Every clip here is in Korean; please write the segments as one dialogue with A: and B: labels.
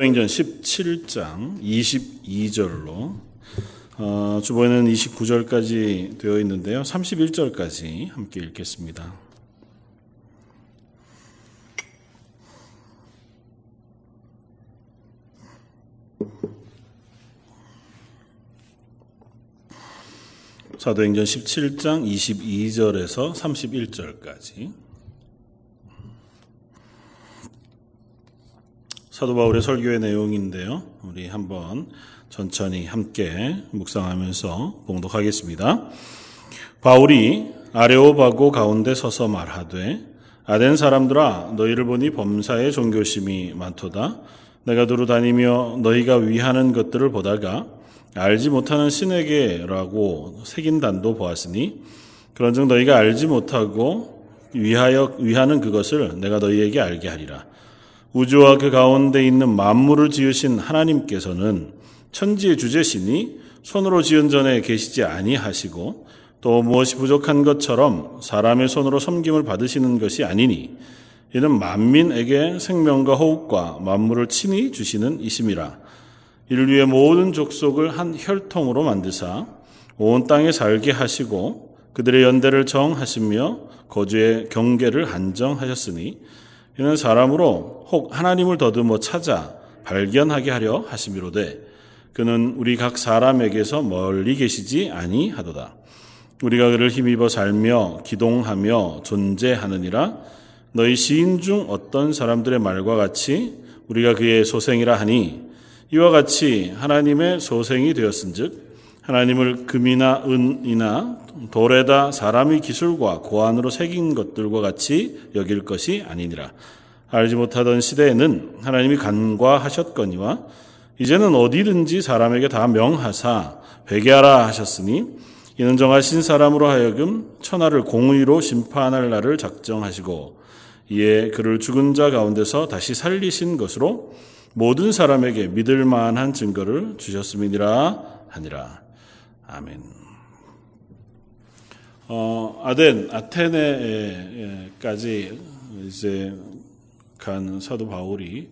A: 사도행전 17장 22절로 어, 주보에는 29절까지 되어 있는데요. 31절까지 함께 읽겠습니다. 사도행전 17장 22절에서 31절까지 사도 바울의 설교의 내용인데요. 우리 한번 천천히 함께 묵상하면서 봉독하겠습니다. 바울이 아레오바고 가운데 서서 말하되 아덴 사람들아 너희를 보니 범사의 종교심이 많도다. 내가 두루 다니며 너희가 위하는 것들을 보다가 알지 못하는 신에게라고 새긴 단도 보았으니 그런즉 너희가 알지 못하고 위하여 위하는 그것을 내가 너희에게 알게 하리라. 우주와 그 가운데 있는 만물을 지으신 하나님께서는 천지의 주제시니 손으로 지은 전에 계시지 아니하시고 또 무엇이 부족한 것처럼 사람의 손으로 섬김을 받으시는 것이 아니니 이는 만민에게 생명과 호흡과 만물을 친히 주시는 이심이라. 인류의 모든 족속을 한 혈통으로 만드사 온 땅에 살게 하시고 그들의 연대를 정하시며 거주의 경계를 한정하셨으니 이는 사람으로 혹 하나님을 더듬어 찾아 발견하게 하려 하심이로되 그는 우리 각 사람에게서 멀리 계시지 아니하도다. 우리가 그를 힘입어 살며 기동하며 존재하느니라 너희 시인 중 어떤 사람들의 말과 같이 우리가 그의 소생이라 하니 이와 같이 하나님의 소생이 되었은즉 하나님을 금이나 은이나 돌에다 사람의 기술과 고안으로 새긴 것들과 같이 여길 것이 아니니라. 알지 못하던 시대에는 하나님이 간과하셨거니와 이제는 어디든지 사람에게 다 명하사 회개하라 하셨으니 이는 정하신 사람으로 하여금 천하를 공의로 심판할 날을 작정하시고 이에 그를 죽은 자 가운데서 다시 살리신 것으로 모든 사람에게 믿을 만한 증거를 주셨음이니라 하니라. 아멘. 어, 아덴, 아테네까지 이제 간 사도 바울이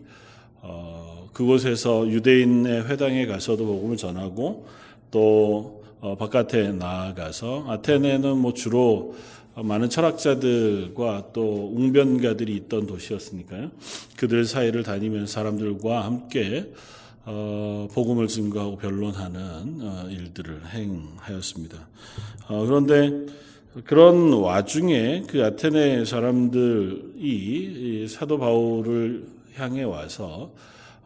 A: 어, 그곳에서 유대인의 회당에 가서도 복음을 전하고 또 어, 바깥에 나아가서 아테네는 뭐 주로 많은 철학자들과 또 웅변가들이 있던 도시였으니까요. 그들 사이를 다니면서 사람들과 함께 어, 복음을 증거하고 변론하는 어, 일들을 행하였습니다. 어, 그런데 그런 와중에 그 아테네 사람들이 사도 바울을 향해 와서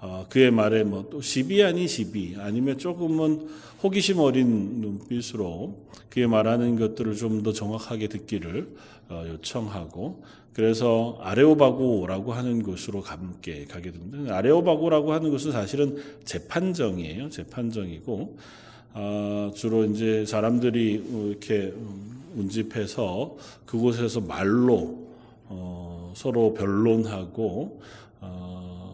A: 어, 그의 말에 뭐 또 시비 아니 시비 아니면 조금은 호기심 어린 눈빛으로 그의 말하는 것들을 좀 더 정확하게 듣기를 어, 요청하고 그래서 아레오바고라고 하는 곳으로 함께 가게 됩니다. 아레오바고라고 하는 곳은 사실은 재판정이에요. 재판정이고 어, 주로 이제 사람들이 이렇게 운집해서 그곳에서 말로 서로 변론하고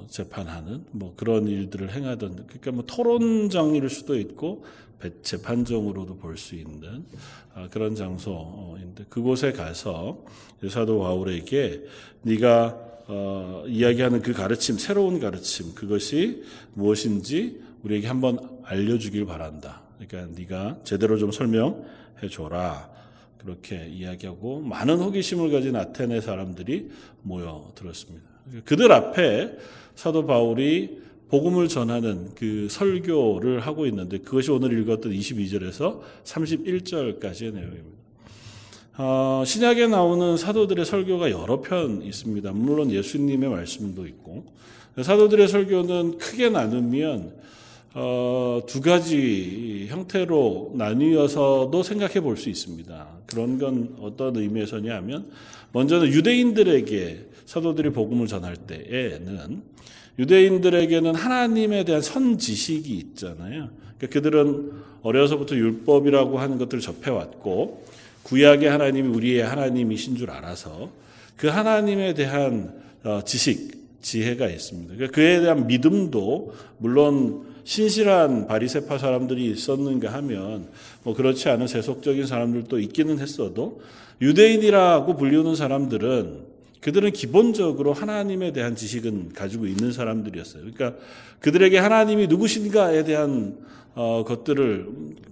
A: 재판하는 뭐 그런 일들을 행하던 그러니까 뭐 토론 장일 수도 있고 재판정으로도 볼 수 있는 아, 그런 장소인데 그곳에 가서 사도 바울에게 네가 어, 이야기하는 그 가르침 새로운 가르침 그것이 무엇인지 우리에게 한번 알려주길 바란다. 그러니까 네가 제대로 좀 설명해 줘라. 그렇게 이야기하고 많은 호기심을 가진 아테네 사람들이 모여 들었습니다. 그들 앞에 사도 바울이 복음을 전하는 그 설교를 하고 있는데 그것이 오늘 읽었던 22절에서 31절까지의 내용입니다. 어, 신약에 나오는 사도들의 설교가 여러 편 있습니다. 물론 예수님의 말씀도 있고 사도들의 설교는 크게 나누면 어, 두 가지 형태로 나뉘어서도 생각해 볼 수 있습니다. 그런 건 어떤 의미에서냐 하면 먼저는 유대인들에게 사도들이 복음을 전할 때에는 유대인들에게는 하나님에 대한 선지식이 있잖아요. 그러니까 그들은 어려서부터 율법이라고 하는 것들을 접해왔고 구약의 하나님이 우리의 하나님이신 줄 알아서 그 하나님에 대한 어, 지식, 지혜가 있습니다. 그러니까 그에 대한 믿음도 물론 신실한 바리세파 사람들이 있었는가 하면 뭐 그렇지 않은 세속적인 사람들도 있기는 했어도 유대인이라고 불리우는 사람들은 그들은 기본적으로 하나님에 대한 지식은 가지고 있는 사람들이었어요. 그러니까 그들에게 하나님이 누구신가에 대한 어, 것들을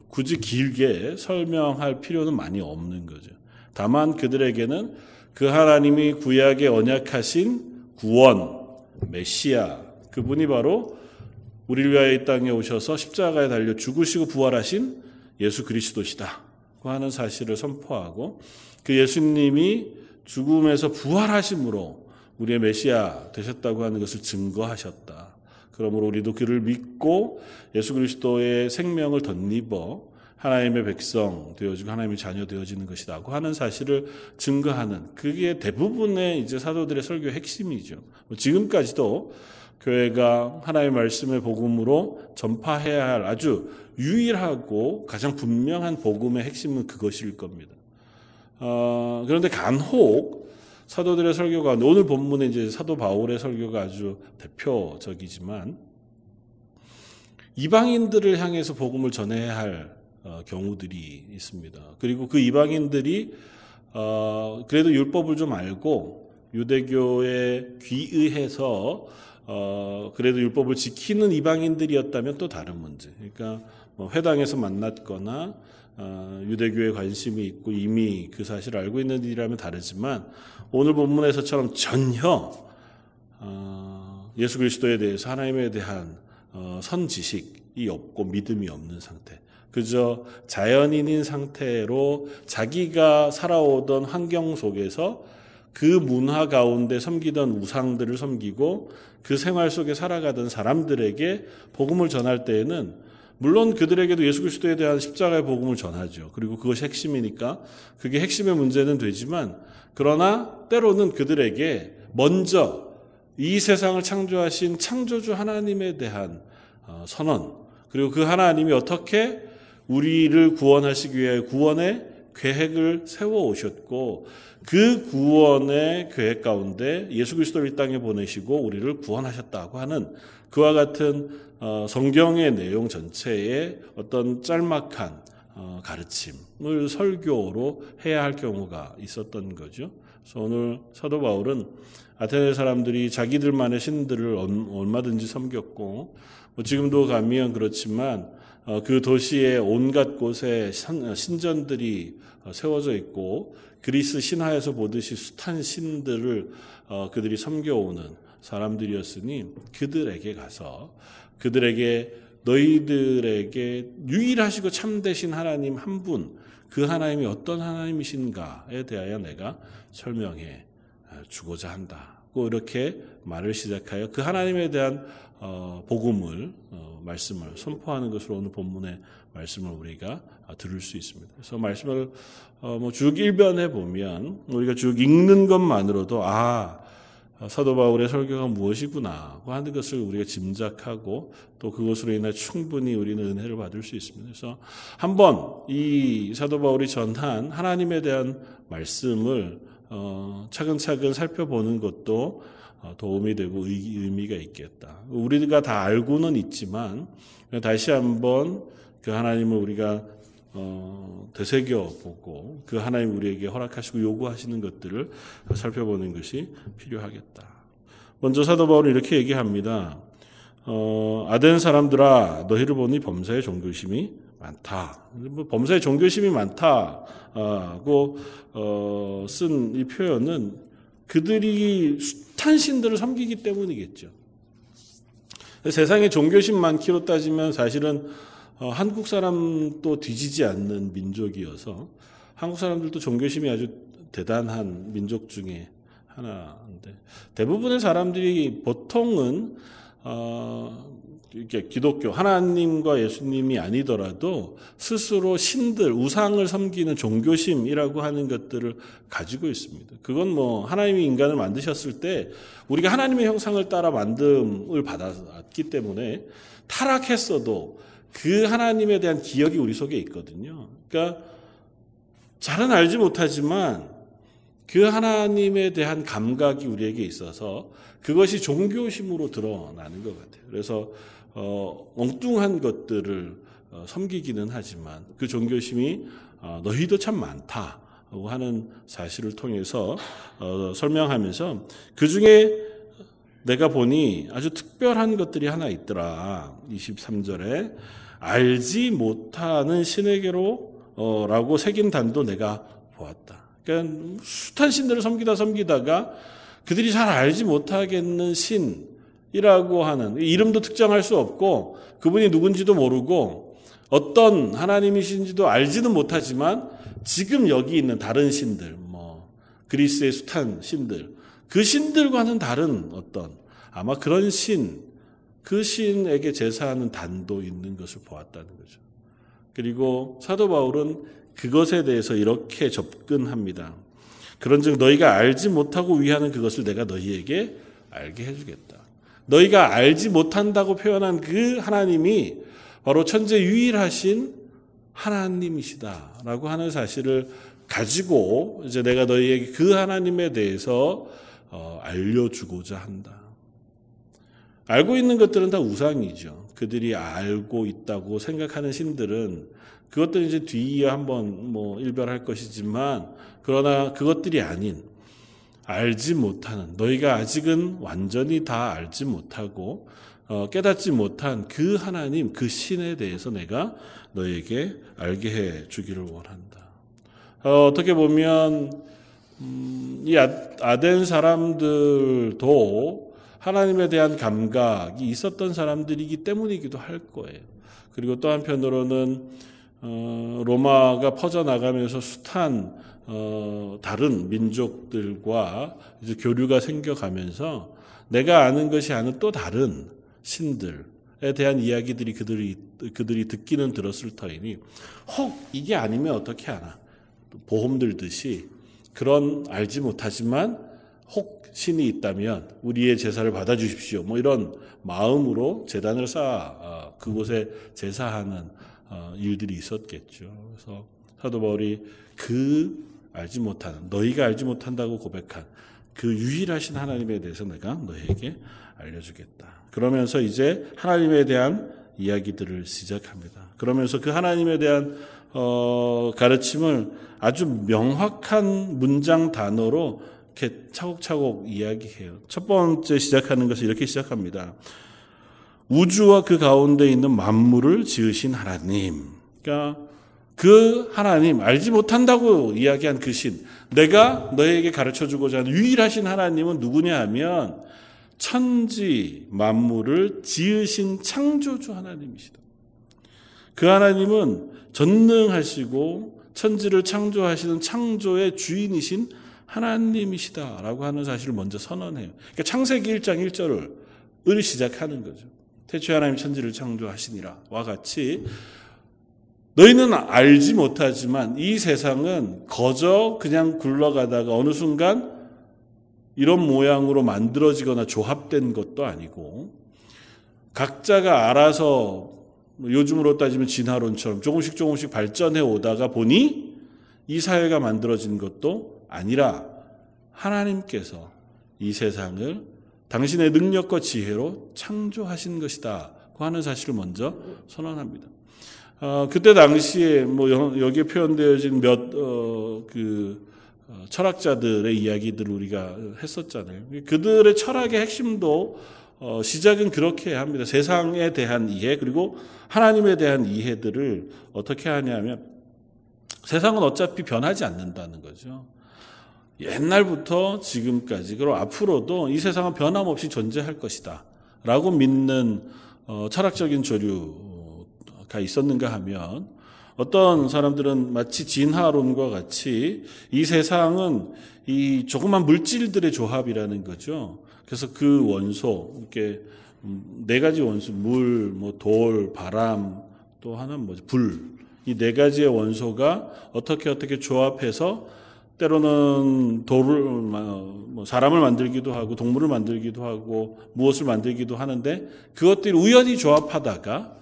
A: 굳이 길게 설명할 필요는 많이 없는 거죠. 다만 그들에게는 그 하나님이 구약에 언약하신 구원, 메시아, 그분이 바로 우리를 위하여 이 땅에 오셔서 십자가에 달려 죽으시고 부활하신 예수 그리스도시다. 고 하는 사실을 선포하고 그 예수님이 죽음에서 부활하심으로 우리의 메시아 되셨다고 하는 것을 증거하셨다. 그러므로 우리도 그를 믿고 예수 그리스도의 생명을 덧입어 하나님의 백성 되어지고 하나님의 자녀 되어지는 것이다고 하는 사실을 증거하는 그게 대부분의 이제 사도들의 설교의 핵심이죠. 뭐 지금까지도 교회가 하나님의 말씀의 복음으로 전파해야 할 아주 유일하고 가장 분명한 복음의 핵심은 그것일 겁니다. 어, 그런데 간혹 사도들의 설교가 오늘 본문에 이제 사도 바울의 설교가 아주 대표적이지만 이방인들을 향해서 복음을 전해야 할 어, 경우들이 있습니다. 그리고 그 이방인들이 어, 그래도 율법을 좀 알고 유대교에 귀의해서 어, 그래도 율법을 지키는 이방인들이었다면 또 다른 문제. 그러니까 뭐 회당에서 만났거나 어, 유대교에 관심이 있고 이미 그 사실을 알고 있는 일이라면 다르지만 오늘 본문에서처럼 전혀 어, 예수 그리스도에 대해서 하나님에 대한 어, 선지식이 없고 믿음이 없는 상태. 그저 자연인인 상태로 자기가 살아오던 환경 속에서 그 문화 가운데 섬기던 우상들을 섬기고 그 생활 속에 살아가던 사람들에게 복음을 전할 때에는 물론 그들에게도 예수 그리스도에 대한 십자가의 복음을 전하죠. 그리고 그것이 핵심이니까 그게 핵심의 문제는 되지만 그러나 때로는 그들에게 먼저 이 세상을 창조하신 창조주 하나님에 대한 어, 선언 그리고 그 하나님이 어떻게 우리를 구원하시기 위해 구원의 계획을 세워 오셨고 그 구원의 계획 가운데 예수 그리스도를 이 땅에 보내시고 우리를 구원하셨다고 하는 그와 같은 어, 성경의 내용 전체에 어떤 짤막한 어, 가르침을 설교로 해야 할 경우가 있었던 거죠. 그래서 오늘 사도 바울은 아테네 사람들이 자기들만의 신들을 얼마든지 섬겼고 뭐 지금도 가면 그렇지만 어, 그 도시의 온갖 곳에 신전들이 세워져 있고 그리스 신화에서 보듯이 숱한 신들을 어, 그들이 섬겨오는 사람들이었으니 그들에게 가서 그들에게 너희들에게 유일하시고 참되신 하나님 한 분, 그 하나님이 어떤 하나님이신가에 대하여 내가 설명해 어, 주고자 한다 고 이렇게 말을 시작하여 그 하나님에 대한 어, 복음을 말씀을 선포하는 것으로 오늘 본문의 말씀을 우리가 들을 수 있습니다. 그래서 말씀을 어, 뭐쭉 일변해 보면 우리가 쭉 읽는 것만으로도 아 사도 바울의 설교가 무엇이구나 하는 것을 우리가 짐작하고 또 그것으로 인해 충분히 우리는 은혜를 받을 수 있습니다. 그래서 한번 이 사도 바울이 전한 하나님에 대한 말씀을 어, 차근차근 살펴보는 것도 어, 도움이 되고 의미가 있겠다. 우리가 다 알고는 있지만 다시 한번 그 하나님을 우리가 어, 되새겨 보고 그 하나님 우리에게 허락하시고 요구하시는 것들을 살펴보는 것이 필요하겠다. 먼저 사도 바울은 이렇게 얘기합니다. 어, 아덴 사람들아 너희를 보니 범사의 종교심이 많다. 뭐 범사의 종교심이 많다고 어, 쓴이 표현은 그들이 숱한 신들을 섬기기 때문이겠죠. 세상에 종교심 많기로 따지면 사실은 어, 한국 사람도 뒤지지 않는 민족이어서 한국 사람들도 종교심이 아주 대단한 민족 중에 하나인데 대부분의 사람들이 보통은 어, 이렇게 기독교 하나님과 예수님이 아니더라도 스스로 신들 우상을 섬기는 종교심이라고 하는 것들을 가지고 있습니다. 그건 뭐 하나님이 인간을 만드셨을 때 우리가 하나님의 형상을 따라 만듦을 받았기 때문에 타락했어도 그 하나님에 대한 기억이 우리 속에 있거든요. 그러니까 잘은 알지 못하지만 그 하나님에 대한 감각이 우리에게 있어서 그것이 종교심으로 드러나는 것 같아요. 그래서 어, 엉뚱한 것들을 어, 섬기기는 하지만 그 종교심이 어, 너희도 참 많다. 하는 사실을 통해서 어, 설명하면서 그 중에 내가 보니 아주 특별한 것들이 하나 있더라. 23절에 알지 못하는 신에게로 어, 라고 새긴 단도 내가 보았다. 그러니까 숱한 신들을 섬기다 섬기다가 그들이 잘 알지 못하겠는 신 이라고 하는 이름도 특정할 수 없고 그분이 누군지도 모르고 어떤 하나님이신지도 알지는 못하지만 지금 여기 있는 다른 신들, 뭐 그리스의 숱한 신들, 그 신들과는 다른 어떤 아마 그런 신, 그 신에게 제사하는 단도 있는 것을 보았다는 거죠. 그리고 사도 바울은 그것에 대해서 이렇게 접근합니다. 그런즉 너희가 알지 못하고 위하는 그것을 내가 너희에게 알게 해주겠다. 너희가 알지 못한다고 표현한 그 하나님이 바로 천재 유일하신 하나님이시다라고 하는 사실을 가지고 이제 내가 너희에게 그 하나님에 대해서 어, 알려주고자 한다. 알고 있는 것들은 다 우상이죠. 그들이 알고 있다고 생각하는 신들은 그것들은 이제 뒤에 한번 뭐 일별할 것이지만 그러나 그것들이 아닌 알지 못하는 너희가 아직은 완전히 다 알지 못하고 어, 깨닫지 못한 그 하나님 그 신에 대해서 내가 너에게 알게 해 주기를 원한다. 어, 떻게 보면 음, 이 아, 아덴 사람들도 하나님에 대한 감각이 있었던 사람들이기 때문이기도 할 거예요. 그리고 또 한편으로는 어, 로마가 퍼져나가면서 숱한 어, 다른 민족들과 이제 교류가 생겨가면서 내가 아는 것이 아는 또 다른 신들에 대한 이야기들이 그들이 그들이 듣기는 들었을 터이니 혹 이게 아니면 어떻게 하나 보험 들듯이 그런 알지 못하지만 혹 신이 있다면 우리의 제사를 받아 주십시오. 뭐 이런 마음으로 재단을 쌓아 어, 그곳에 제사하는 어, 일들이 있었겠죠. 그래서 사도 바울이 그 알지 못하는 너희가 알지 못한다고 고백한 그 유일하신 하나님에 대해서 내가 너에게 알려주겠다. 그러면서 이제 하나님에 대한 이야기들을 시작합니다. 그러면서 그 하나님에 대한 어, 가르침을 아주 명확한 문장 단어로 이렇게 차곡차곡 이야기해요. 첫 번째 시작하는 것은 이렇게 시작합니다. 우주와 그 가운데 있는 만물을 지으신 하나님. 그러니까 그 하나님, 알지 못한다고 이야기한 그 신, 내가 너에게 가르쳐 주고자 하는 유일하신 하나님은 누구냐 하면 천지 만물을 지으신 창조주 하나님이시다. 그 하나님은 전능하시고 천지를 창조하시는 창조의 주인이신 하나님이시다라고 하는 사실을 먼저 선언해요. 그러니까 창세기 1장 1절을 을 시작하는 거죠. 태초에 하나님 천지를 창조하시니라와 같이 너희는 알지 못하지만 이 세상은 거저 그냥 굴러가다가 어느 순간 이런 모양으로 만들어지거나 조합된 것도 아니고 각자가 알아서 요즘으로 따지면 진화론처럼 조금씩 조금씩 발전해 오다가 보니 이 사회가 만들어진 것도 아니라 하나님께서 이 세상을 당신의 능력과 지혜로 창조하신 것이다. 고 하는 사실을 먼저 선언합니다. 어, 그때 당시에 뭐 여기에 표현되어진 몇그 어, 철학자들의 이야기들을 우리가 했었잖아요. 그들의 철학의 핵심도 어, 시작은 그렇게 합니다. 세상에 대한 이해 그리고 하나님에 대한 이해들을 어떻게 하냐면 세상은 어차피 변하지 않는다는 거죠. 옛날부터 지금까지 그리고 앞으로도 이 세상은 변함없이 존재할 것이다. 라고 믿는 어, 철학적인 조류가 있었는가 하면 어떤 사람들은 마치 진화론과 같이 이 세상은 이 조그만 물질들의 조합이라는 거죠. 그래서 그 원소, 이렇게 음, 네 가지 원소, 물, 뭐 돌, 바람, 또 하나는 뭐지, 불. 이 네 가지의 원소가 어떻게 어떻게 조합해서 때로는 돌을 뭐 사람을 만들기도 하고 동물을 만들기도 하고 무엇을 만들기도 하는데 그것들이 우연히 조합하다가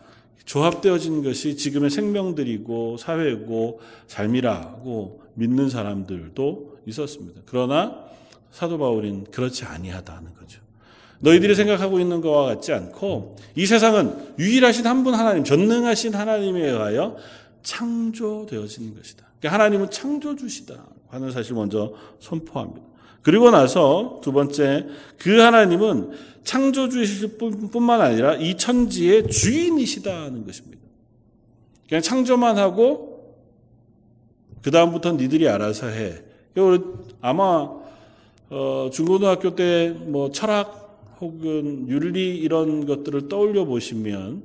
A: 조합되어진 것이 지금의 생명들이고 사회고 삶이라고 믿는 사람들도 있었습니다. 그러나 사도 바울은 그렇지 아니하다는 거죠. 너희들이 생각하고 있는 것과 같지 않고 이 세상은 유일하신 한 분 하나님, 전능하신 하나님에 의하여 창조되어진 것이다. 그러니까 하나님은 창조주시다 하는 사실 먼저 선포합니다. 그리고 나서 두 번째 그 하나님은 창조주이실 뿐만 아니라 이 천지의 주인이시다는 것입니다. 그냥 창조만 하고 그 다음부터 니들이 알아서 해. 아마 어, 중고등학교 때 뭐 철학 혹은 윤리 이런 것들을 떠올려 보시면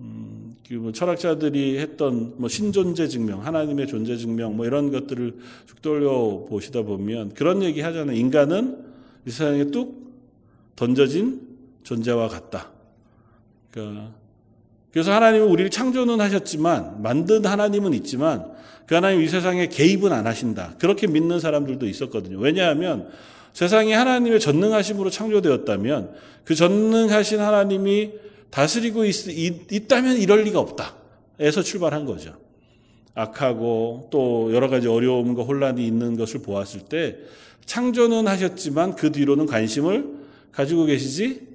A: 음, 그 뭐 철학자들이 했던 뭐 신존재 증명, 하나님의 존재 증명 뭐 이런 것들을 쭉 떠올려 보시다 보면 그런 얘기 하잖아요. 인간은 이 세상에 뚝 던져진 존재와 같다. 그러니까 그래서 하나님은 우리를 창조는 하셨지만 만든 하나님은 있지만 그 하나님 이 세상에 개입은 안 하신다. 그렇게 믿는 사람들도 있었거든요. 왜냐하면 세상이 하나님의 전능하심으로 창조되었다면 그 전능하신 하나님이 다스리고 있, 다면 이럴 리가 없다. 에서 출발한 거죠. 악하고 또 여러 가지 어려움과 혼란이 있는 것을 보았을 때 창조는 하셨지만 그 뒤로는 관심을 가지고 계시지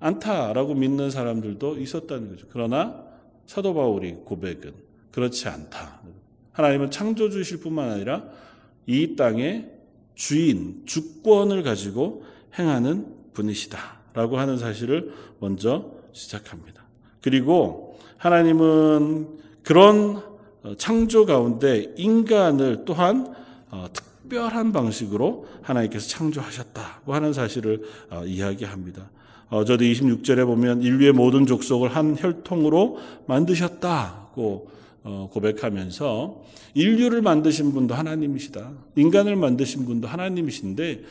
A: 않다라고 믿는 사람들도 있었다는 거죠. 그러나 사도 바울이 고백은 그렇지 않다. 하나님은 창조주실 뿐만 아니라 이 땅의 주인, 주권을 가지고 행하는 분이시다. 라고 하는 사실을 먼저 시작합니다. 그리고 하나님은 그런 창조 가운데 인간을 또한 어, 특별한 방식으로 하나님께서 창조하셨다고 하는 사실을 어, 이야기합니다. 어, 저도 26절에 보면 인류의 모든 족속을 한 혈통으로 만드셨다고 어, 고백하면서 인류를 만드신 분도 하나님이시다. 인간을 만드신 분도 하나님이신데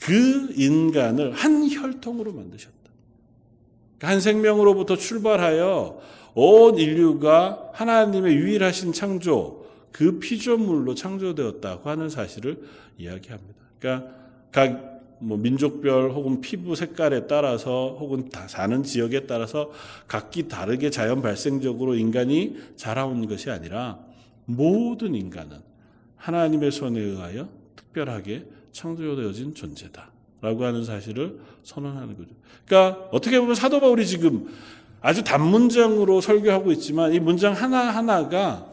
A: 그 인간을 한 혈통으로 만드셨다. 한 생명으로부터 출발하여 온 인류가 하나님의 유일하신 창조, 그 피조물로 창조되었다고 하는 사실을 이야기합니다. 그러니까 각 뭐 민족별 혹은 피부 색깔에 따라서 혹은 다 사는 지역에 따라서 각기 다르게 자연 발생적으로 인간이 자라온 것이 아니라 모든 인간은 하나님의 손에 의하여 특별하게 창조되어진 존재다 라고 하는 사실을 선언하는 거죠. 그러니까 어떻게 보면 사도 바울이 지금 아주 단문장으로 설교하고 있지만 이 문장 하나하나가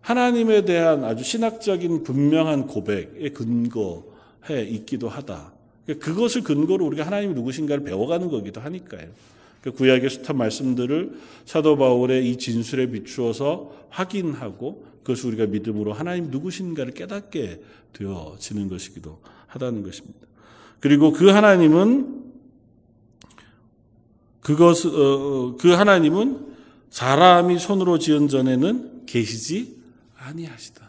A: 하나님에 대한 아주 신학적인 분명한 고백에 근거해 있기도 하다. 그러니까 그것을 근거로 우리가 하나님이 누구신가를 배워가는 거기도 하니까요. 그 구약의 숱한 말씀들을 사도 바울의 이 진술에 비추어서 확인하고 그것을 우리가 믿음으로 하나님 누구신가를 깨닫게 되어지는 것이기도 하다는 것입니다. 그리고 그 하나님은 그것 어, 어, 그 하나님은 사람이 손으로 지은 전에는 계시지 아니하시다.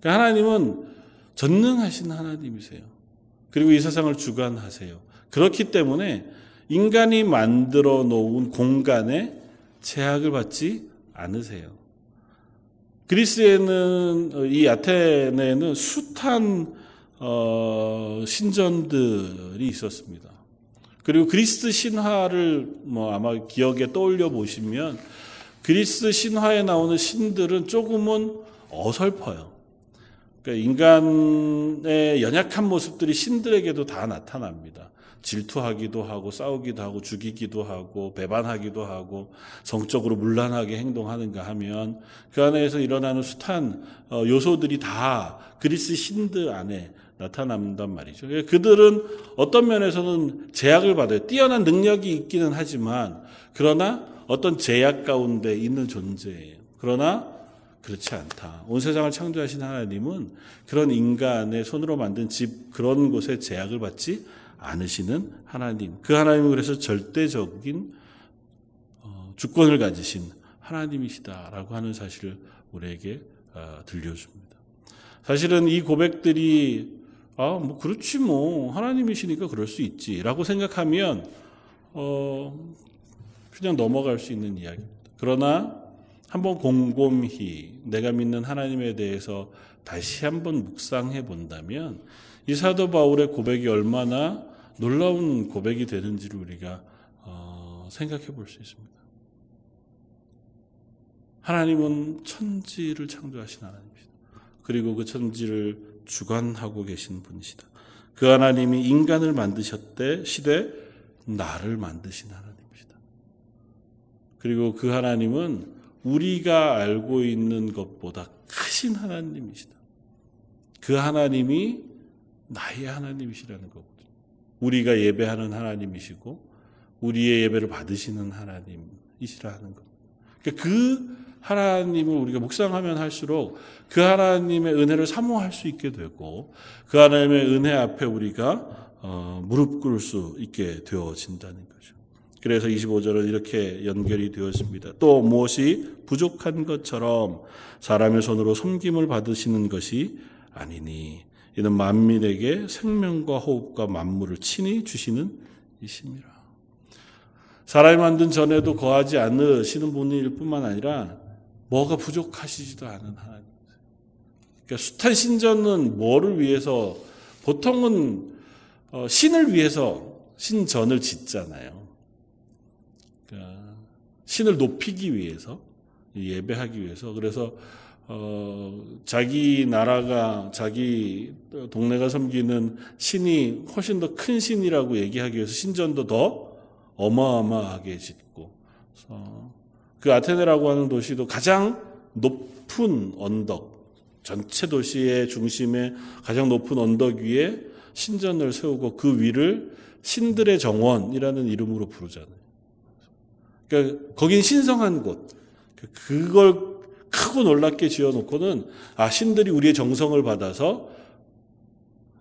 A: 그러니까 하나님은 전능하신 하나님이세요. 그리고 이 세상을 주관하세요. 그렇기 때문에 인간이 만들어 놓은 공간에 제약을 받지 않으세요. 그리스에는 이 아테네에는 숱한 어, 신전들이 있었습니다. 그리고 그리스 신화를 뭐 아마 기억에 떠올려 보시면 그리스 신화에 나오는 신들은 조금은 어설퍼요. 그러니까 인간의 연약한 모습들이 신들에게도 다 나타납니다. 질투하기도 하고 싸우기도 하고 죽이기도 하고 배반하기도 하고 성적으로 문란하게 행동하는가 하면 그 안에서 일어나는 숱한 어, 요소들이 다 그리스 신들 안에 나타난단 말이죠. 그들은 어떤 면에서는 제약을 받아요. 뛰어난 능력이 있기는 하지만 그러나 어떤 제약 가운데 있는 존재예요. 그러나 그렇지 않다. 온 세상을 창조하신 하나님은 그런 인간의 손으로 만든 집 그런 곳에 제약을 받지 않으시는 하나님. 그 하나님은 그래서 절대적인 어, 주권을 가지신 하나님이시다라고 하는 사실을 우리에게 어, 들려줍니다. 사실은 이 고백들이 아, 뭐 그렇지 뭐 하나님이시니까 그럴 수 있지 라고 생각하면 어 그냥 넘어갈 수 있는 이야기입니다. 그러나 한번 곰곰히 내가 믿는 하나님에 대해서 다시 한번 묵상해 본다면 이 사도 바울의 고백이 얼마나 놀라운 고백이 되는지를 우리가 어, 생각해 볼 수 있습니다. 하나님은 천지를 창조하신 하나님이시다. 그리고 그 천지를 주관하고 계신 분이시다. 그 하나님이 인간을 만드셨대 시대 나를 만드신 하나님이시다. 그리고 그 하나님은 우리가 알고 있는 것보다 크신 하나님이시다. 그 하나님이 나의 하나님이시라는 거거든요. 우리가 예배하는 하나님이시고 우리의 예배를 받으시는 하나님이시라는 겁니다. 그러니까 그 하나님을 우리가 묵상하면 할수록 그 하나님의 은혜를 사모할 수 있게 되고 그 하나님의 은혜 앞에 우리가 어, 무릎 꿇을 수 있게 되어진다는 거죠. 그래서 25절은 이렇게 연결이 되었습니다. 또 무엇이 부족한 것처럼 사람의 손으로 섬김을 받으시는 것이 아니니 이는 만민에게 생명과 호흡과 만물을 친히 주시는 이심이라. 사람이 만든 전에도 거하지 않으시는 분일 뿐만 아니라 뭐가 부족하시지도 않은 하나님. 그러니까 숱한 신전은 뭐를 위해서 보통은 어, 신을 위해서 신전을 짓잖아요. 그러니까 신을 높이기 위해서 예배하기 위해서 그래서 어, 자기 나라가 자기 동네가 섬기는 신이 훨씬 더 큰 신이라고 얘기하기 위해서 신전도 더 어마어마하게 짓고 그 아테네라고 하는 도시도 가장 높은 언덕 전체 도시의 중심에 가장 높은 언덕 위에 신전을 세우고 그 위를 신들의 정원이라는 이름으로 부르잖아요. 그러니까 거긴 신성한 곳. 그걸 크고 놀랍게 지어놓고는 아 신들이 우리의 정성을 받아서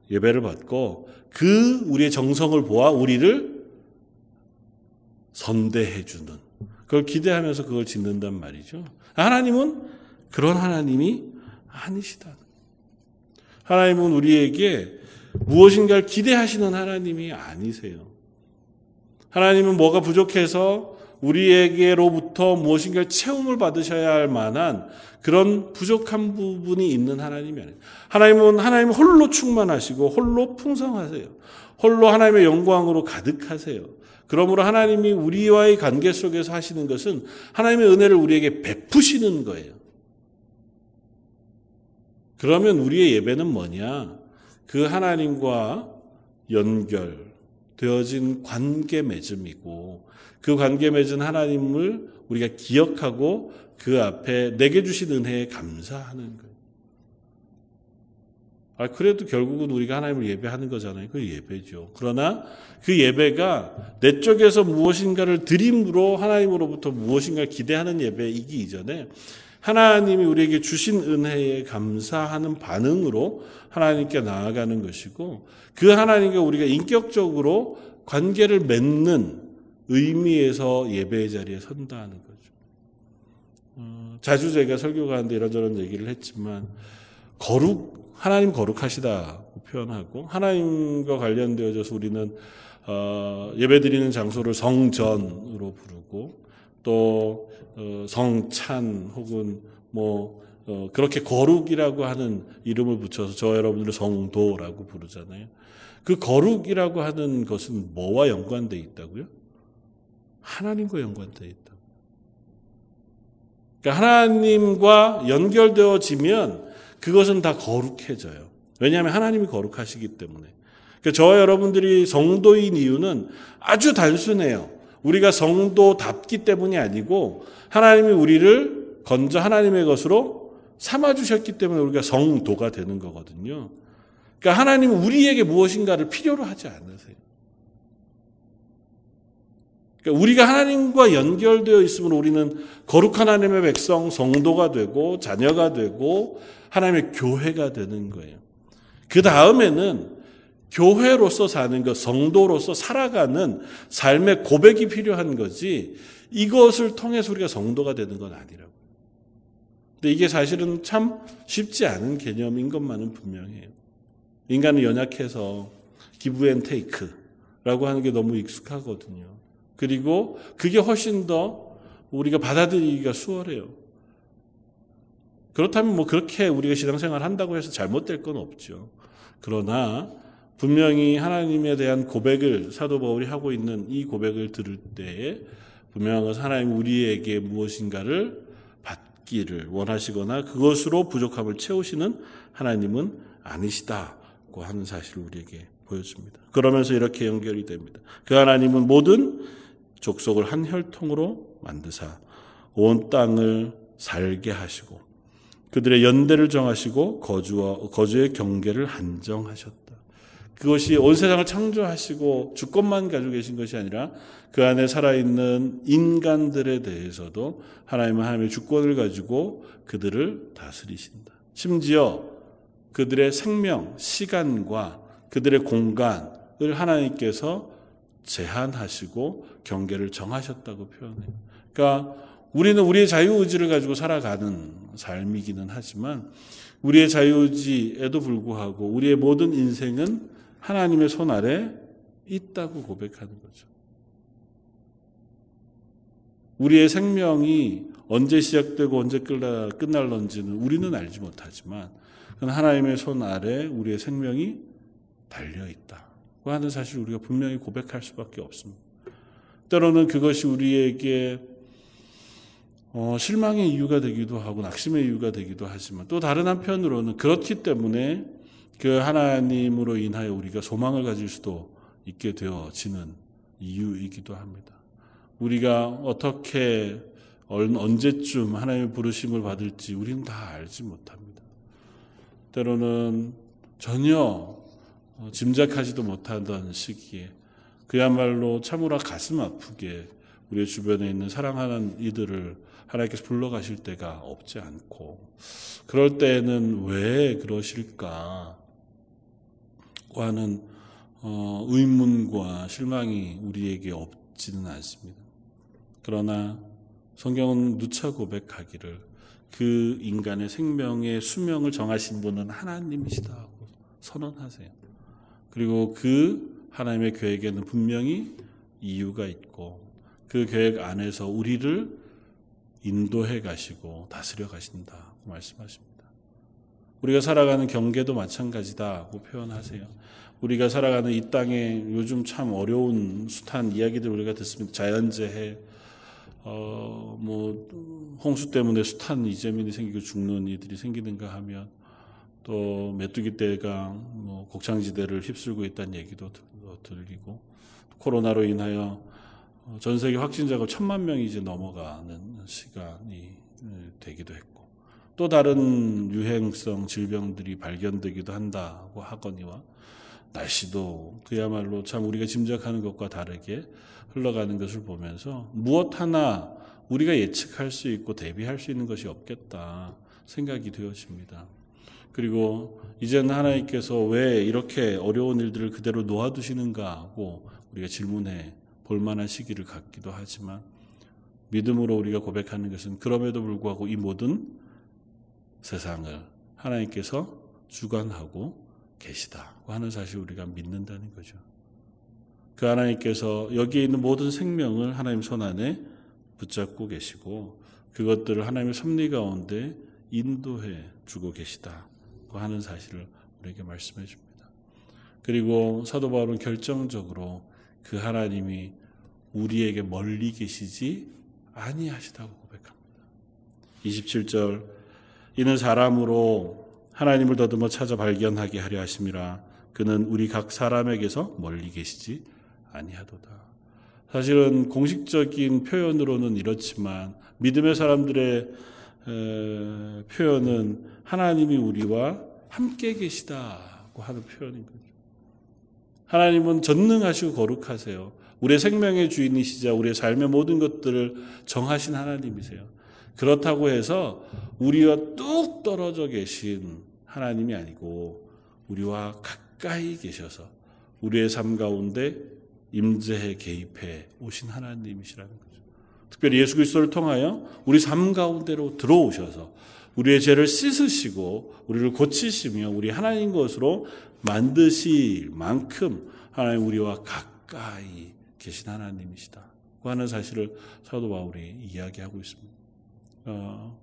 A: 예배를 받고 그 우리의 정성을 보아 우리를 선대해 주는 그걸 기대하면서 그걸 짓는단 말이죠. 하나님은 그런 하나님이 아니시다. 하나님은 우리에게 무엇인가를 기대하시는 하나님이 아니세요. 하나님은 뭐가 부족해서 우리에게로부터 무엇인가를 채움을 받으셔야 할 만한 그런 부족한 부분이 있는 하나님이 아니에요. 하나님은 하나님 홀로 충만하시고 홀로 풍성하세요. 홀로 하나님의 영광으로 가득하세요. 그러므로 하나님이 우리와의 관계 속에서 하시는 것은 하나님의 은혜를 우리에게 베푸시는 거예요. 그러면 우리의 예배는 뭐냐? 그 하나님과 연결되어진 관계 맺음이고 그 관계 맺은 하나님을 우리가 기억하고 그 앞에 내게 주신 은혜에 감사하는 거예요. 아, 그래도 결국은 우리가 하나님을 예배하는 거잖아요. 그 예배죠. 그러나 그 예배가 내 쪽에서 무엇인가를 드림으로 하나님으로부터 무엇인가를 기대하는 예배이기 이전에 하나님이 우리에게 주신 은혜에 감사하는 반응으로 하나님께 나아가는 것이고 그 하나님과 우리가 인격적으로 관계를 맺는 의미에서 예배의 자리에 선다는 거죠. 어, 자주 제가 설교 가는데 이런저런 얘기를 했지만 거룩 하나님 거룩하시다고 표현하고 하나님과 관련되어져서 우리는 어, 예배드리는 장소를 성전으로 부르고 또 어, 성찬 혹은 뭐 어, 그렇게 거룩이라고 하는 이름을 붙여서 저 여러분들을 성도라고 부르잖아요. 그 거룩이라고 하는 것은 뭐와 연관돼 있다고요? 하나님과 연관돼 있다. 그러니까 하나님과 연결되어지면 그것은 다 거룩해져요. 왜냐하면 하나님이 거룩하시기 때문에. 그러니까 저 여러분들이 성도인 이유는 아주 단순해요. 우리가 성도답기 때문이 아니고 하나님이 우리를 건져 하나님의 것으로 삼아 주셨기 때문에 우리가 성도가 되는 거거든요. 그러니까 하나님은 우리에게 무엇인가를 필요로 하지 않으세요. 그러니까 우리가 하나님과 연결되어 있으면 우리는 거룩한 하나님의 백성, 성도가 되고 자녀가 되고 하나님의 교회가 되는 거예요. 그 다음에는 교회로서 사는 것, 성도로서 살아가는 삶의 고백이 필요한 거지 이것을 통해서 우리가 성도가 되는 건 아니라고. 근데 이게 사실은 참 쉽지 않은 개념인 것만은 분명해요. 인간은 연약해서 give and take라고 하는 게 너무 익숙하거든요. 그리고 그게 훨씬 더 우리가 받아들이기가 수월해요. 그렇다면 뭐 그렇게 우리가 신앙생활 한다고 해서 잘못될 건 없죠. 그러나 분명히 하나님에 대한 고백을 사도 바울이 하고 있는 이 고백을 들을 때에 분명한 것은 하나님 우리에게 무엇인가를 받기를 원하시거나 그것으로 부족함을 채우시는 하나님은 아니시다고 하는 사실을 우리에게 보여줍니다. 그러면서 이렇게 연결이 됩니다. 그 하나님은 모든 족속을 한 혈통으로 만드사 온 땅을 살게 하시고 그들의 연대를 정하시고 거주와 거주의 경계를 한정하셨다. 그것이 온 세상을 창조하시고 주권만 가지고 계신 것이 아니라 그 안에 살아있는 인간들에 대해서도 하나님은 하나님의 주권을 가지고 그들을 다스리신다. 심지어 그들의 생명, 시간과 그들의 공간을 하나님께서 제한하시고 경계를 정하셨다고 표현해요. 그러니까 우리는 우리의 자유의지를 가지고 살아가는 삶이기는 하지만 우리의 자유의지에도 불구하고 우리의 모든 인생은 하나님의 손 아래 있다고 고백하는 거죠. 우리의 생명이 언제 시작되고 언제 끝날런지는 우리는 알지 못하지만 하나님의 손 아래 우리의 생명이 달려 있다고 하는 사실 우리가 분명히 고백할 수밖에 없습니다. 때로는 그것이 우리에게 어, 실망의 이유가 되기도 하고 낙심의 이유가 되기도 하지만 또 다른 한편으로는 그렇기 때문에 그 하나님으로 인하여 우리가 소망을 가질 수도 있게 되어지는 이유이기도 합니다. 우리가 어떻게 언제쯤 하나님의 부르심을 받을지 우리는 다 알지 못합니다. 때로는 전혀 어, 짐작하지도 못하던 시기에 그야말로 참으로 가슴 아프게 우리 주변에 있는 사랑하는 이들을 하나님께서 불러가실 때가 없지 않고 그럴 때는 왜 그러실까 하는 어, 의문과 실망이 우리에게 없지는 않습니다. 그러나 성경은 누차 고백하기를 그 인간의 생명의 수명을 정하신 분은 하나님이시다고 선언하세요. 그리고 그 하나님의 계획에는 분명히 이유가 있고 그 계획 안에서 우리를 인도해 가시고 다스려 가신다고 말씀하십니다. 우리가 살아가는 경계도 마찬가지다고 표현하세요. 우리가 살아가는 이 땅에 요즘 참 어려운 숱한 이야기들 우리가 듣습니다. 자연재해, 어, 뭐, 홍수 때문에 숱한 이재민이 생기고 죽는 이들이 생기는가 하면 또 메뚜기 떼가 뭐 곡창지대를 휩쓸고 있다는 얘기도 들리고 코로나로 인하여 전 세계 확진자가 천만 명이 이제 넘어가는 시간이 되기도 했고 또 다른 유행성 질병들이 발견되기도 한다고 하거니와 날씨도 그야말로 참 우리가 짐작하는 것과 다르게 흘러가는 것을 보면서 무엇 하나 우리가 예측할 수 있고 대비할 수 있는 것이 없겠다 생각이 되어집니다. 그리고 이제는 하나님께서 왜 이렇게 어려운 일들을 그대로 놓아두시는가 하고 우리가 질문해 볼 만한 시기를 갖기도 하지만 믿음으로 우리가 고백하는 것은 그럼에도 불구하고 이 모든 세상을 하나님께서 주관하고 계시다고 하는 사실 우리가 믿는다는 거죠. 그 하나님께서 여기에 있는 모든 생명을 하나님 손 안에 붙잡고 계시고 그것들을 하나님의 섭리 가운데 인도해 주고 계시다 고 하는 사실을 우리에게 말씀해 줍니다. 그리고 사도 바울은 결정적으로 그 하나님이 우리에게 멀리 계시지 아니하시다고 고백합니다. 27절 이는 사람으로 하나님을 더듬어 찾아 발견하게 하려 하심이라 그는 우리 각 사람에게서 멀리 계시지 아니하도다. 사실은 공식적인 표현으로는 이렇지만 믿음의 사람들의 표현은 하나님이 우리와 함께 계시다고 하는 표현인 거죠. 하나님은 전능하시고 거룩하세요. 우리의 생명의 주인이시자 우리의 삶의 모든 것들을 정하신 하나님이세요. 그렇다고 해서 우리와 뚝 떨어져 계신 하나님이 아니고 우리와 가까이 계셔서 우리의 삶 가운데 임재해 개입해 오신 하나님이시라는 거죠. 특별히 예수 그리스도를 통하여 우리 삶 가운데로 들어오셔서 우리의 죄를 씻으시고 우리를 고치시며 우리 하나님 것으로 만드실 만큼 하나님 우리와 가까이 계신 하나님이시다. 그 하는 사실을 사도 바울이 이야기하고 있습니다. 어,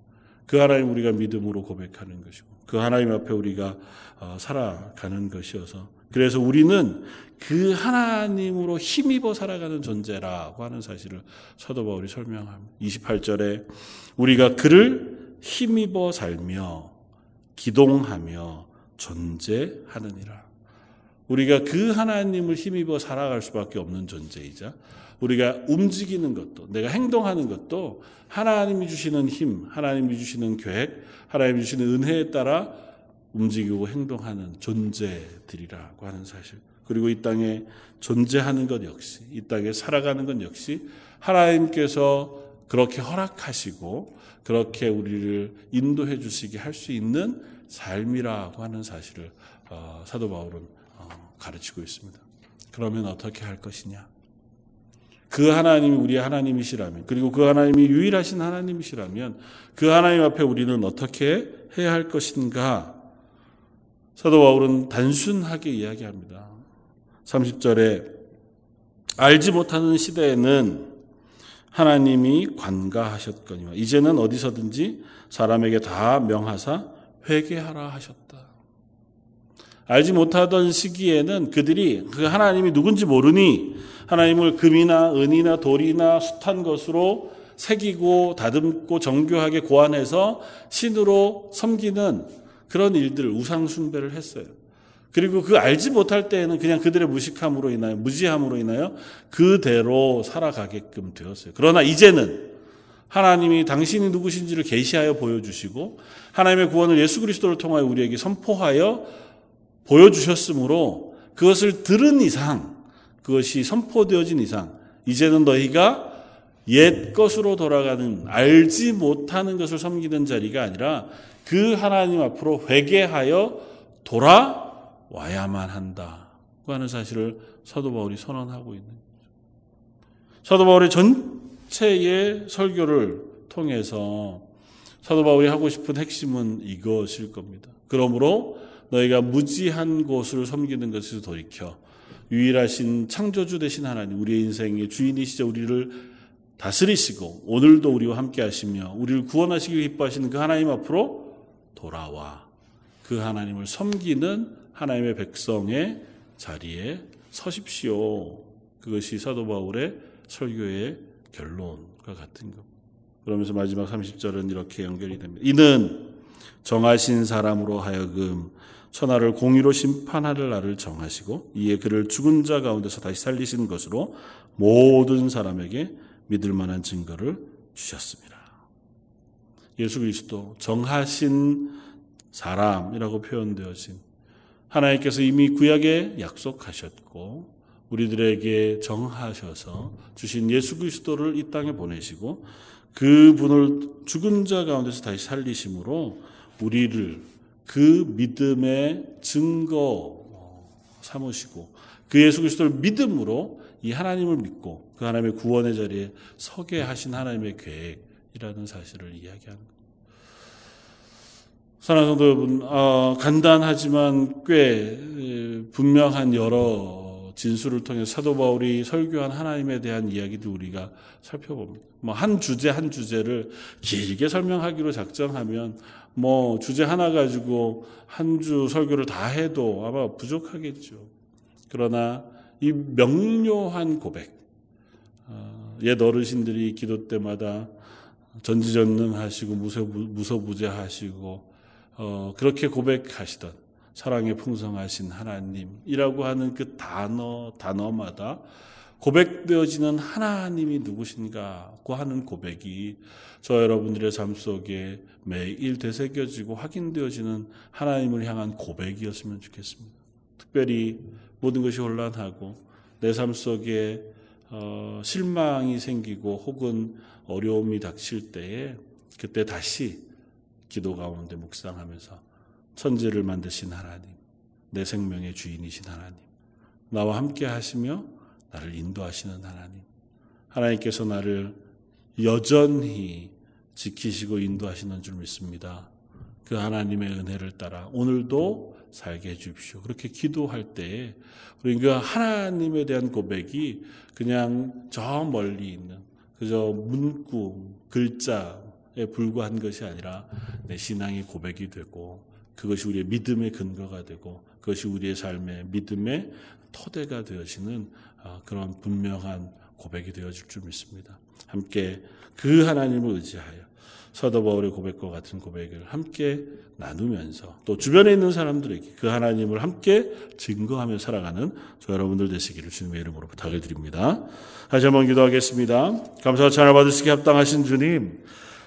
A: 그 하나님 우리가 믿음으로 고백하는 것이고 그 하나님 앞에 우리가 어, 살아가는 것이어서 그래서 우리는 그 하나님으로 힘입어 살아가는 존재라고 하는 사실을 사도 바울이 설명합니다. 28절에 우리가 그를 힘입어 살며 기동하며 존재하느니라. 우리가 그 하나님을 힘입어 살아갈 수밖에 없는 존재이자 우리가 움직이는 것도 내가 행동하는 것도 하나님이 주시는 힘, 하나님이 주시는 계획, 하나님이 주시는 은혜에 따라 움직이고 행동하는 존재들이라고 하는 사실. 그리고 이 땅에 존재하는 것 역시, 이 땅에 살아가는 것 역시 하나님께서 그렇게 허락하시고 그렇게 우리를 인도해 주시게 할 수 있는 삶이라고 하는 사실을 어, 사도 바울은 어, 가르치고 있습니다. 그러면 어떻게 할 것이냐? 그 하나님이 우리의 하나님이시라면, 그리고 그 하나님이 유일하신 하나님이시라면, 그 하나님 앞에 우리는 어떻게 해야 할 것인가? 사도 바울은 단순하게 이야기합니다. 30절에 알지 못하는 시대에는 하나님이 관가하셨거니와 이제는 어디서든지 사람에게 다 명하사 회개하라 하셨다. 알지 못하던 시기에는 그들이 그 하나님이 누군지 모르니 하나님을 금이나 은이나 돌이나 숱한 것으로 새기고 다듬고 정교하게 고안해서 신으로 섬기는 그런 일들 우상 숭배를 했어요. 그리고 그 알지 못할 때에는 그냥 그들의 무식함으로 인하여 무지함으로 인하여 그대로 살아가게끔 되었어요. 그러나 이제는 하나님이 당신이 누구신지를 계시하여 보여주시고 하나님의 구원을 예수 그리스도를 통하여 우리에게 선포하여 보여주셨으므로 그것을 들은 이상 그것이 선포되어진 이상 이제는 너희가 옛 것으로 돌아가는 알지 못하는 것을 섬기는 자리가 아니라 그 하나님 앞으로 회개하여 돌아와야만 한다고 하는 사실을 사도 바울이 선언하고 있는 거죠. 사도 바울의 전체의 설교를 통해서 사도 바울이 하고 싶은 핵심은 이것일 겁니다. 그러므로 너희가 무지한 곳을 섬기는 것을 돌이켜 유일하신 창조주 되신 하나님, 우리의 인생의 주인이시자 우리를 다스리시고 오늘도 우리와 함께 하시며 우리를 구원하시기 기뻐하시는 그 하나님 앞으로 돌아와 그 하나님을 섬기는 하나님의 백성의 자리에 서십시오. 그것이 사도 바울의 설교의 결론과 같은 것. 그러면서 마지막 30절은 이렇게 연결이 됩니다. 이는 정하신 사람으로 하여금 천하를 공의로 심판할 날을 정하시고 이에 그를 죽은 자 가운데서 다시 살리신 것으로 모든 사람에게 믿을 만한 증거를 주셨습니다. 예수 그리스도 정하신 사람이라고 표현되어진 하나님께서 이미 구약에 약속하셨고 우리들에게 정하셔서 주신 예수 그리스도를 이 땅에 보내시고 그분을 죽은 자 가운데서 다시 살리심으로 우리를 그 믿음의 증거 삼으시고 그 예수 그리스도를 믿음으로 이 하나님을 믿고 그 하나님의 구원의 자리에 서게 하신 하나님의 계획 이라는 사실을 이야기하는 겁니다. 사랑하는 여러분, 어, 간단하지만 꽤 분명한 여러 진술을 통해 사도 바울이 설교한 하나님에 대한 이야기도 우리가 살펴봅니다. 뭐 한 주제 한 주제를 길게 설명하기로 작정하면 뭐 주제 하나 가지고 한 주 설교를 다 해도 아마 부족하겠죠. 그러나 이 명료한 고백, 어, 옛 어르신들이 기도 때마다 전지전능하시고 무서무제하시고 어, 그렇게 고백하시던 사랑에 풍성하신 하나님이라고 하는 그 단어 단어마다 고백되어지는 하나님이 누구신가고 하는 고백이 저 여러분들의 삶 속에 매일 되새겨지고 확인되어지는 하나님을 향한 고백이었으면 좋겠습니다. 특별히 모든 것이 혼란하고 내 삶 속에 어, 실망이 생기고 혹은 어려움이 닥칠 때에 그때 다시 기도 가운데 묵상하면서 천지를 만드신 하나님, 내 생명의 주인이신 하나님, 나와 함께 하시며 나를 인도하시는 하나님, 하나님께서 나를 여전히 지키시고 인도하시는 줄 믿습니다. 그 하나님의 은혜를 따라 오늘도 살게 해주십시오. 그렇게 기도할 때에 우리 그 하나님에 대한 고백이 그냥 저 멀리 있는 그저 문구 글자에 불과한 것이 아니라 내 신앙의 고백이 되고 그것이 우리의 믿음의 근거가 되고 그것이 우리의 삶의 믿음의 토대가 되어지는 아, 그런 분명한 고백이 되어질 줄 믿습니다. 함께 그 하나님을 의지하여 사도 바울의 고백과 같은 고백을 함께 나누면서 또 주변에 있는 사람들에게 그 하나님을 함께 증거하며 살아가는 저 여러분들 되시기를 주님의 이름으로 부탁을 드립니다. 다시 한번 기도하겠습니다. 감사와 찬을 받으시기 합당하신 주님,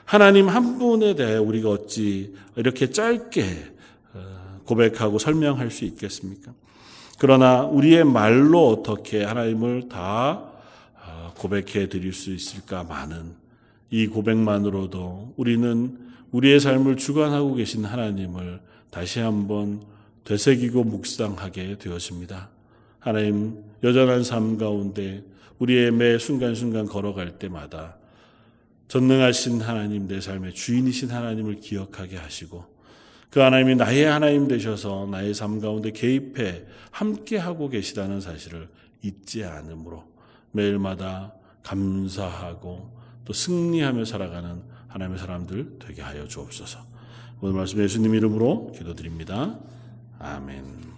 A: 하나님 한 분에 대해 우리가 어찌 이렇게 짧게 어, 고백하고 설명할 수 있겠습니까? 그러나 우리의 말로 어떻게 하나님을 다 어, 고백해 드릴 수 있을까 많은 이 고백만으로도 우리는 우리의 삶을 주관하고 계신 하나님을 다시 한번 되새기고 묵상하게 되었습니다. 하나님 여전한 삶 가운데 우리의 매 순간순간 걸어갈 때마다 전능하신 하나님 내 삶의 주인이신 하나님을 기억하게 하시고 그 하나님이 나의 하나님 되셔서 나의 삶 가운데 개입해 함께 하고 계시다는 사실을 잊지 않으므로 매일마다 감사하고 또 승리하며 살아가는 하나님의 사람들 되게 하여 주옵소서. 오늘 말씀 예수님 이름으로 기도드립니다. 아멘.